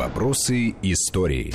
Вопросы истории.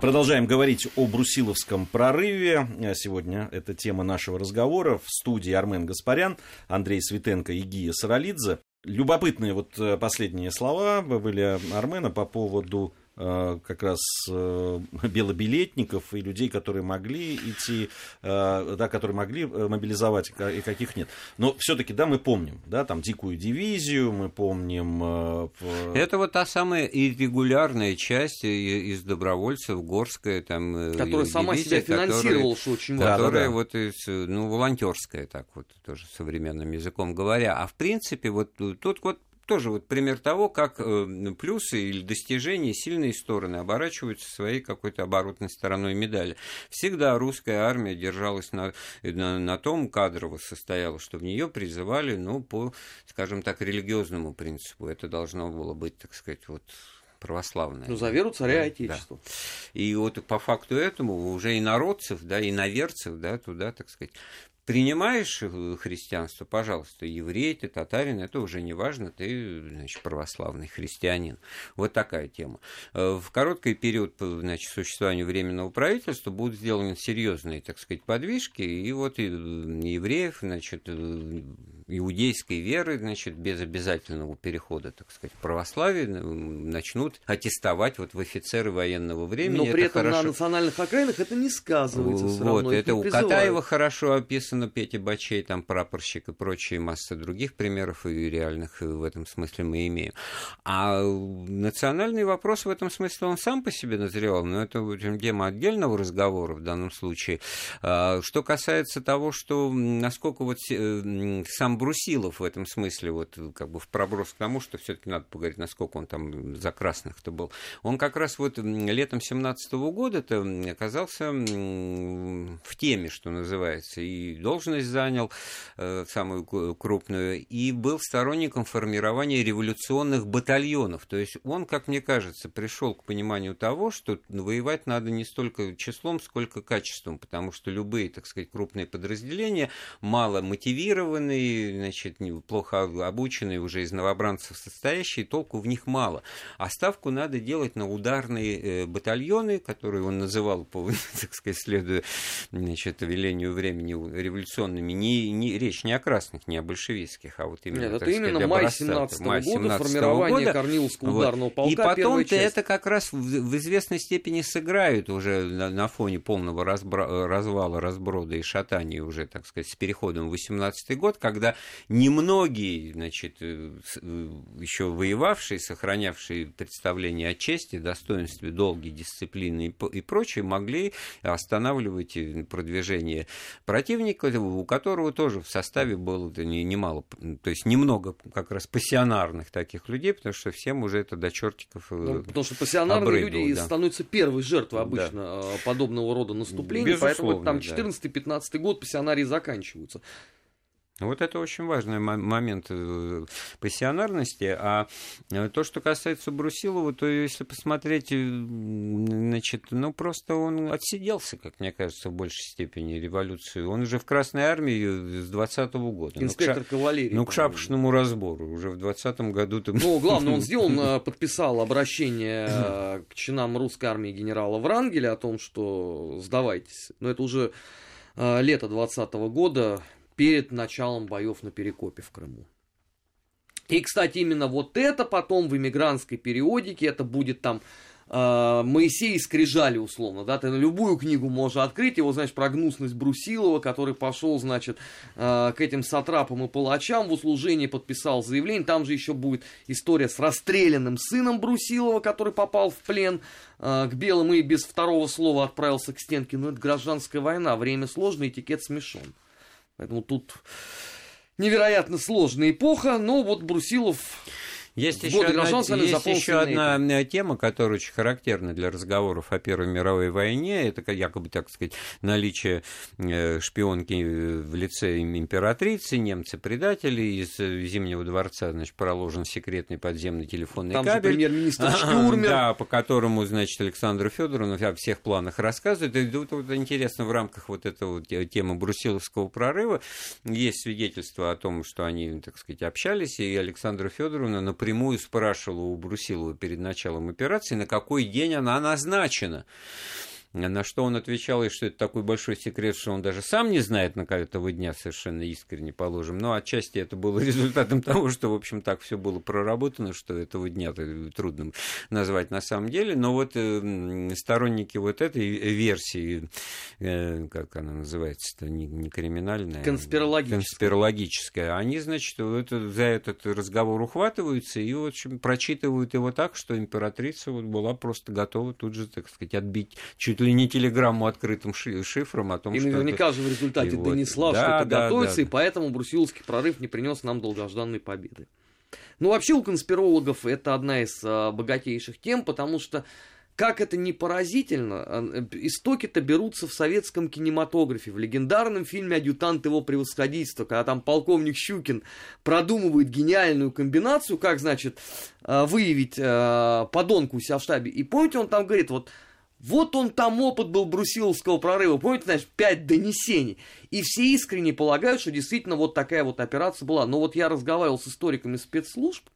Продолжаем говорить о Брусиловском прорыве. Сегодня это тема нашего разговора. В студии Армен Гаспарян, Андрей Светенко и Гия Саралидзе. Любопытные вот э, последние слова были Армена по поводу Э, как раз э, белобилетников и людей, которые могли идти, э, да, которые могли мобилизовать и каких нет. Но все-таки, да, мы помним, да, там дикую дивизию, мы помним. Это вот та самая иррегулярная часть из добровольцев, Горская, там. Которая дивизия, сама себя финансировала, что очень важно. Которая да, да. вот, ну, волонтерская, так вот, тоже современным языком говоря. А в принципе, вот тут вот тоже вот пример того, как э, плюсы или достижения, сильные стороны оборачиваются своей какой-то оборотной стороной медали. Всегда русская армия держалась на, на, на том, кадрово состояла, что в нее призывали, ну, по, скажем так, религиозному принципу. Это должно было быть, так сказать, вот православная. Ну, за веру царя и отечества. Да. И вот по факту этому уже и народцев, да, и наверцев, да, туда, так сказать, принимаешь э, христианство, пожалуйста, еврей ты, татарин, это уже не важно, ты, значит, православный христианин. Вот такая тема. Э, в короткий период, значит, существования Временного правительства будут сделаны серьезные, так сказать, подвижки, и вот и евреев, значит, э, иудейской веры, значит, без обязательного перехода, так сказать, в православие, начнут аттестовать вот в офицеры военного времени. Но при это этом хорошо... на национальных окраинах это не сказывается. Вот, равно, это у Катаева хорошо описано, Петя Бачей, там прапорщик и прочие масса других примеров и реальных в этом смысле мы имеем. А национальный вопрос в этом смысле он сам по себе назревал, но это тема отдельного разговора в данном случае. А, что касается того, что насколько вот э, сам Брусилов в этом смысле, вот как бы в проброс к тому, что все-таки надо поговорить, насколько он там за красных-то был. Он как раз вот летом 17 года-то оказался в теме, что называется, и должность занял э, самую крупную, и был сторонником формирования революционных батальонов. То есть он, как мне кажется, пришел к пониманию того, что воевать надо не столько числом, сколько качеством, потому что любые, так сказать, крупные подразделения мало мотивированные, значит, плохо обученные, уже из новобранцев состоящие, толку в них мало. А ставку надо делать на ударные э, батальоны, которые он называл, по, так сказать, следуя значит, велению времени революционными. Не, не, речь не о красных, не о большевистских, а вот именно, Нет, это сказать, именно май 17 -го года, формирование года. Корниловского вот. ударного полка. И потом-то это как раз в, в известной степени сыграют уже на, на фоне полного разбра, развала, разброда и шатания уже, так сказать, с переходом в 18 год, когда немногие, значит, э, э, еще воевавшие, сохранявшие представление о чести, достоинстве, долге, дисциплины и прочее, могли останавливать э, продвижение противника, у которого тоже в составе было немало, то есть немного как раз пассионарных таких людей, потому что всем уже это до чертиков ну, Потому что пассионарные люди да. становятся первой жертвой обычно да. подобного рода наступлений, поэтому там 14-15 да. год пассионарии заканчиваются. Вот это очень важный момент э, пассионарности. А э, то, что касается Брусилова, то если посмотреть, э, значит, ну просто он отсиделся, как мне кажется, в большей степени революции. Он уже в Красной Армии с 20-го года. Инспектор ну, кавалерии. Ну, к шапошному разбору. Уже в 20-м году... -то... Ну, главное, он сделал, подписал обращение к чинам русской армии генерала Врангеля о том, что сдавайтесь. Но это уже лето 20 года, перед началом боев на Перекопе в Крыму. И, кстати, именно вот это потом в иммигрантской периодике, это будет там э, Моисей скрижали условно, да, ты на любую книгу можешь открыть, его, значит, про гнусность Брусилова, который пошел, значит, э, к этим сатрапам и палачам в услужение, подписал заявление, там же еще будет история с расстрелянным сыном Брусилова, который попал в плен э, к белым и без второго слова отправился к стенке, ну, это гражданская война, время сложное, этикет смешон. Поэтому тут невероятно сложная эпоха, но вот Брусилов есть еще, одна, есть еще одна э, тема, которая очень характерна для разговоров о Первой мировой войне. Это якобы, так сказать, наличие э, шпионки в лице императрицы, немцы-предатели. Из э, Зимнего дворца значит, проложен секретный подземный телефонный Там кабель. премьер-министр Штюрмер. Да, по которому, значит, Александр Федоровна о всех планах рассказывает. И тут вот, интересно, в рамках вот этого темы Брусиловского прорыва есть свидетельство о том, что они, так сказать, общались, и Александра Федоровна напрямую напрямую спрашивал у Брусилова перед началом операции, на какой день она назначена. На что он отвечал, что это такой большой секрет, что он даже сам не знает, на этого дня совершенно искренне положим. Но отчасти это было результатом того, что, в общем, так все было проработано, что этого дня трудно назвать на самом деле. Но вот э, сторонники вот этой версии, э, как она называется-то, не, не криминальная, конспирологическая. конспирологическая, они, значит, это, за этот разговор ухватываются и, в общем, прочитывают его так, что императрица вот была просто готова тут же, так сказать, отбить чуть ли не телеграмму открытым шифром о том, и что... И наверняка это... же в результате и донесла, вот... что да, это да, готовится, да, и поэтому брусиловский прорыв не принес нам долгожданной победы. Ну, вообще у конспирологов это одна из а, богатейших тем, потому что как это не поразительно, а, истоки-то берутся в советском кинематографе, в легендарном фильме «Адъютант его превосходительства», когда там полковник Щукин продумывает гениальную комбинацию, как, значит, а, выявить а, подонку у себя в штабе. И помните, он там говорит, вот вот он там опыт был брусиловского прорыва, помните, значит, пять донесений. И все искренне полагают, что действительно вот такая вот операция была. Но вот я разговаривал с историками спецслужб,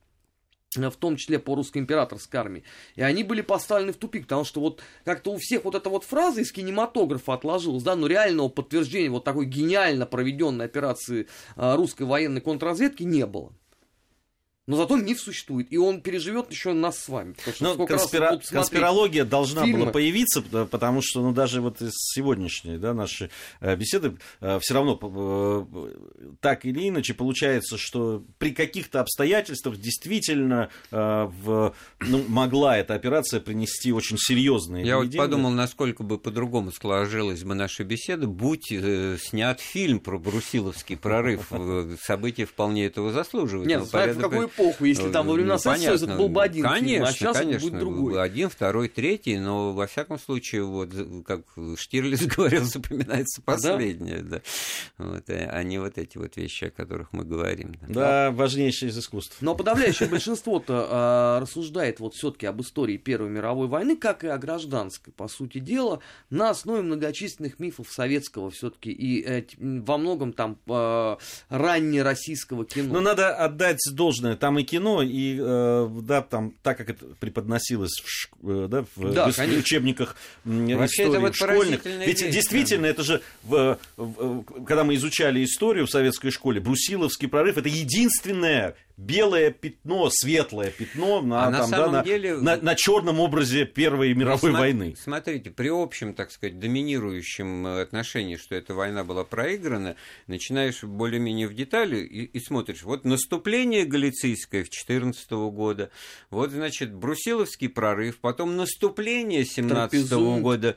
в том числе по русской императорской армии. И они были поставлены в тупик, потому что вот как-то у всех вот эта вот фраза из кинематографа отложилась, да, но реального подтверждения вот такой гениально проведенной операции а, русской военной контрразведки не было. Но зато миф существует, и он переживет еще нас с вами. Ну, конспира... конспирология должна фильмы. была появиться, потому что ну, даже вот из сегодняшней да, нашей э, беседы э, все равно э, так или иначе получается, что при каких-то обстоятельствах действительно в, ну, могла эта операция принести очень серьезные Я вот подумал, насколько бы по-другому сложилась бы наша беседа, будь снят фильм про Брусиловский прорыв. События вполне этого заслуживают. Нет, в какой эпоху, если там во времена ну, Советского Союза это был бы один конечно, фильм, а сейчас конечно, будет другой. Один, второй, третий, но во всяком случае, вот как Штирлиц говорил, запоминается последнее, да. да. Вот, а не вот эти вот вещи, о которых мы говорим. Да, да важнейшее из искусств. Но подавляющее большинство-то а, рассуждает вот все-таки об истории Первой мировой войны, как и о гражданской, по сути дела, на основе многочисленных мифов советского все-таки и э, во многом там э, раннероссийского кино. Но надо отдать должное там и кино, и э, да, там, так как это преподносилось в, ш... Э, да, в, да, в учебниках Вообще истории вот школьных. Ведь вещь, действительно, да. это же, в, в, когда мы изучали историю в советской школе, Брусиловский прорыв это единственное белое пятно, светлое пятно на, а там, на, да, деле... на, на черном образе Первой ну, мировой ну, войны. Смотрите, при общем, так сказать, доминирующем э, отношении, что эта война была проиграна, начинаешь более-менее в детали и, и смотришь, вот наступление галицийское в 14 года, вот, значит, Брусиловский прорыв, потом наступление 17 -го года,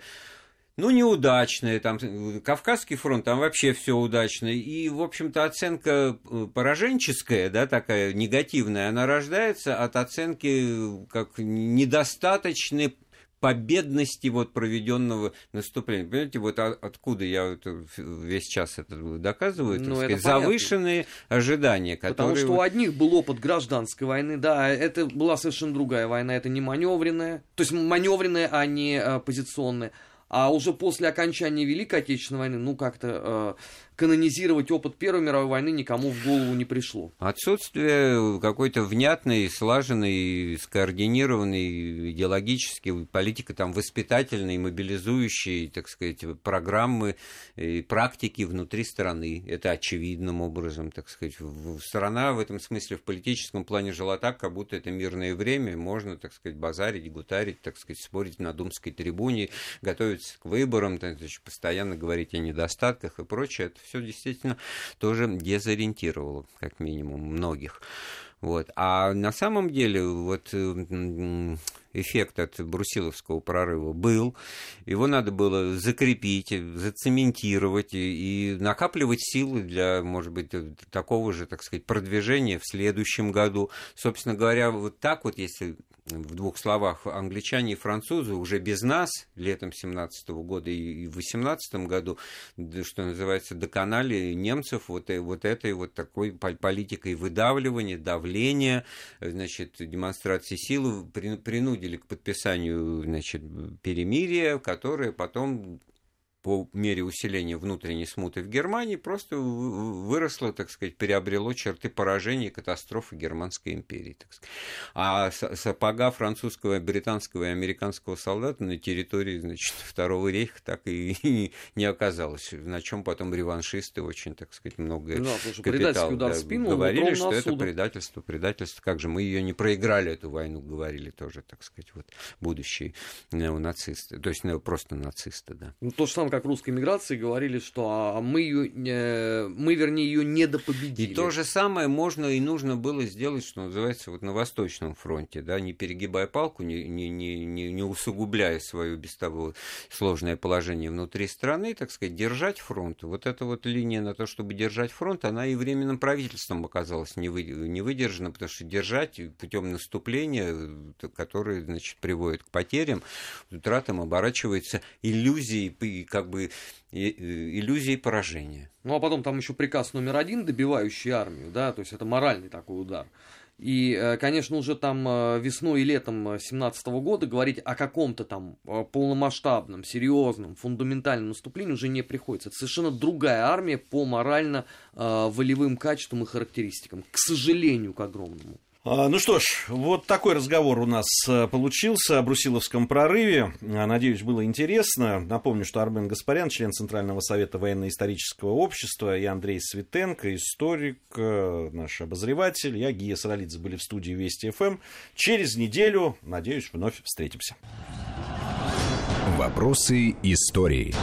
ну, неудачные, там, Кавказский фронт, там вообще все удачно, и, в общем-то, оценка э, пораженческая, да, такая негативная, она рождается от оценки как недостаточной победности вот проведенного наступления. Понимаете, вот откуда я это, весь час это доказываю, ну, сказать, это завышенные ожидания, которые... Потому что у одних был опыт гражданской войны, да, это была совершенно другая война, это не маневренная, то есть маневренная, а не а, позиционная. А уже после окончания Великой Отечественной войны, ну, как-то э, канонизировать опыт Первой мировой войны никому в голову не пришло. Отсутствие какой-то внятной, слаженной, скоординированной идеологической политики, там, воспитательной, мобилизующей, так сказать, программы и практики внутри страны. Это очевидным образом, так сказать. Страна в этом смысле в политическом плане жила так, как будто это мирное время, можно, так сказать, базарить, гутарить, так сказать, спорить на думской трибуне, готовиться к выборам, так, значит, постоянно говорить о недостатках и прочее. Это все действительно тоже дезориентировало, как минимум, многих. Вот. А на самом деле вот эффект от брусиловского прорыва был. Его надо было закрепить, зацементировать и, накапливать силы для, может быть, такого же, так сказать, продвижения в следующем году. Собственно говоря, вот так вот, если в двух словах, англичане и французы уже без нас летом 17 года и в 18 году, что называется, доконали немцев вот, э, вот этой вот такой политикой выдавливания, давления, значит, демонстрации силы принудили к подписанию значит, перемирия, которое потом по мере усиления внутренней смуты в Германии просто выросло, так сказать, приобрело черты поражения и катастрофы Германской империи. Так сказать. А сапога французского, британского и американского солдата на территории значит, Второго рейха так и не оказалось, на чем потом реваншисты очень, так сказать, много да, капитал удар да, в спину, говорили, что это предательство, предательство. Как же мы ее не проиграли, эту войну, говорили тоже, так сказать, вот будущие неонацисты, то есть ну, просто нацисты, да. Ну, то же самое, как русской миграции говорили, что а, мы ее, э, мы, вернее, ее недопобедили. И то же самое можно и нужно было сделать, что называется, вот на Восточном фронте, да, не перегибая палку, не, не, не, не усугубляя свое без того сложное положение внутри страны, так сказать, держать фронт. Вот эта вот линия на то, чтобы держать фронт, она и временным правительством оказалась не, вы, не выдержана, потому что держать путем наступления, которое, значит, приводит к потерям, утратам, оборачивается иллюзией, как бы, иллюзией поражения. Ну, а потом там еще приказ номер один, добивающий армию, да, то есть это моральный такой удар. И, э, конечно, уже там э, весной и летом 2017 года говорить о каком-то там э, полномасштабном, серьезном, фундаментальном наступлении уже не приходится. Это совершенно другая армия по морально-волевым качествам и характеристикам. К сожалению, к огромному. А, ну что ж, вот такой разговор у нас э, получился о Брусиловском прорыве. А, надеюсь, было интересно. Напомню, что Армен Гаспарян, член Центрального совета военно-исторического общества, и Андрей Светенко, историк, э, наш обозреватель. Я, Гия Саралидзе, были в студии Вести ФМ. Через неделю, надеюсь, вновь встретимся. Вопросы истории.